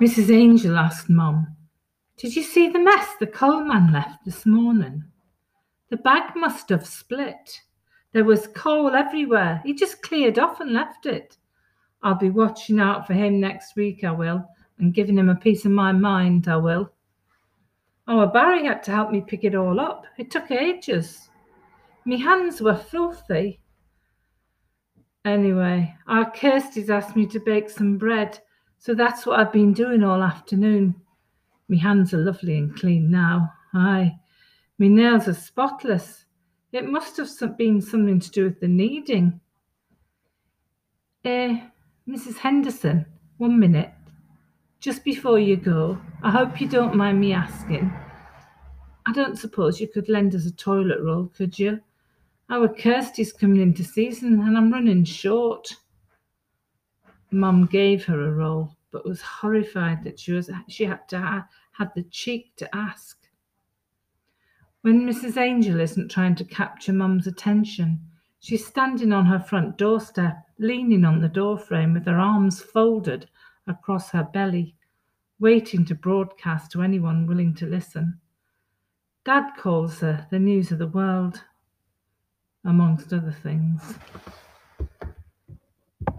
Mrs. Angel asked Mum, Did you see the mess the coalman left this morning? The bag must have split. There was coal everywhere. He just cleared off and left it. I'll be watching out for him next week, I will, and giving him a piece of my mind, I will. Oh, Barry had to help me pick it all up. It took ages. Me hands were filthy. Anyway, our Kirsty's asked me to bake some bread, so that's what I've been doing all afternoon. My hands are lovely and clean now. Aye, My nails are spotless. It must have been something to do with the kneading. Eh, Mrs. Henderson, one minute. Just before you go, I hope you don't mind me asking. I don't suppose you could lend us a toilet roll, could you? Our Kirsty's coming into season and I'm running short. Mum gave her a roll, but was horrified that she was she had to ha- had the cheek to ask. When Mrs. Angel isn't trying to capture Mum's attention, she's standing on her front doorstep, leaning on the doorframe with her arms folded across her belly, waiting to broadcast to anyone willing to listen. Dad calls her the news of the world, amongst other things.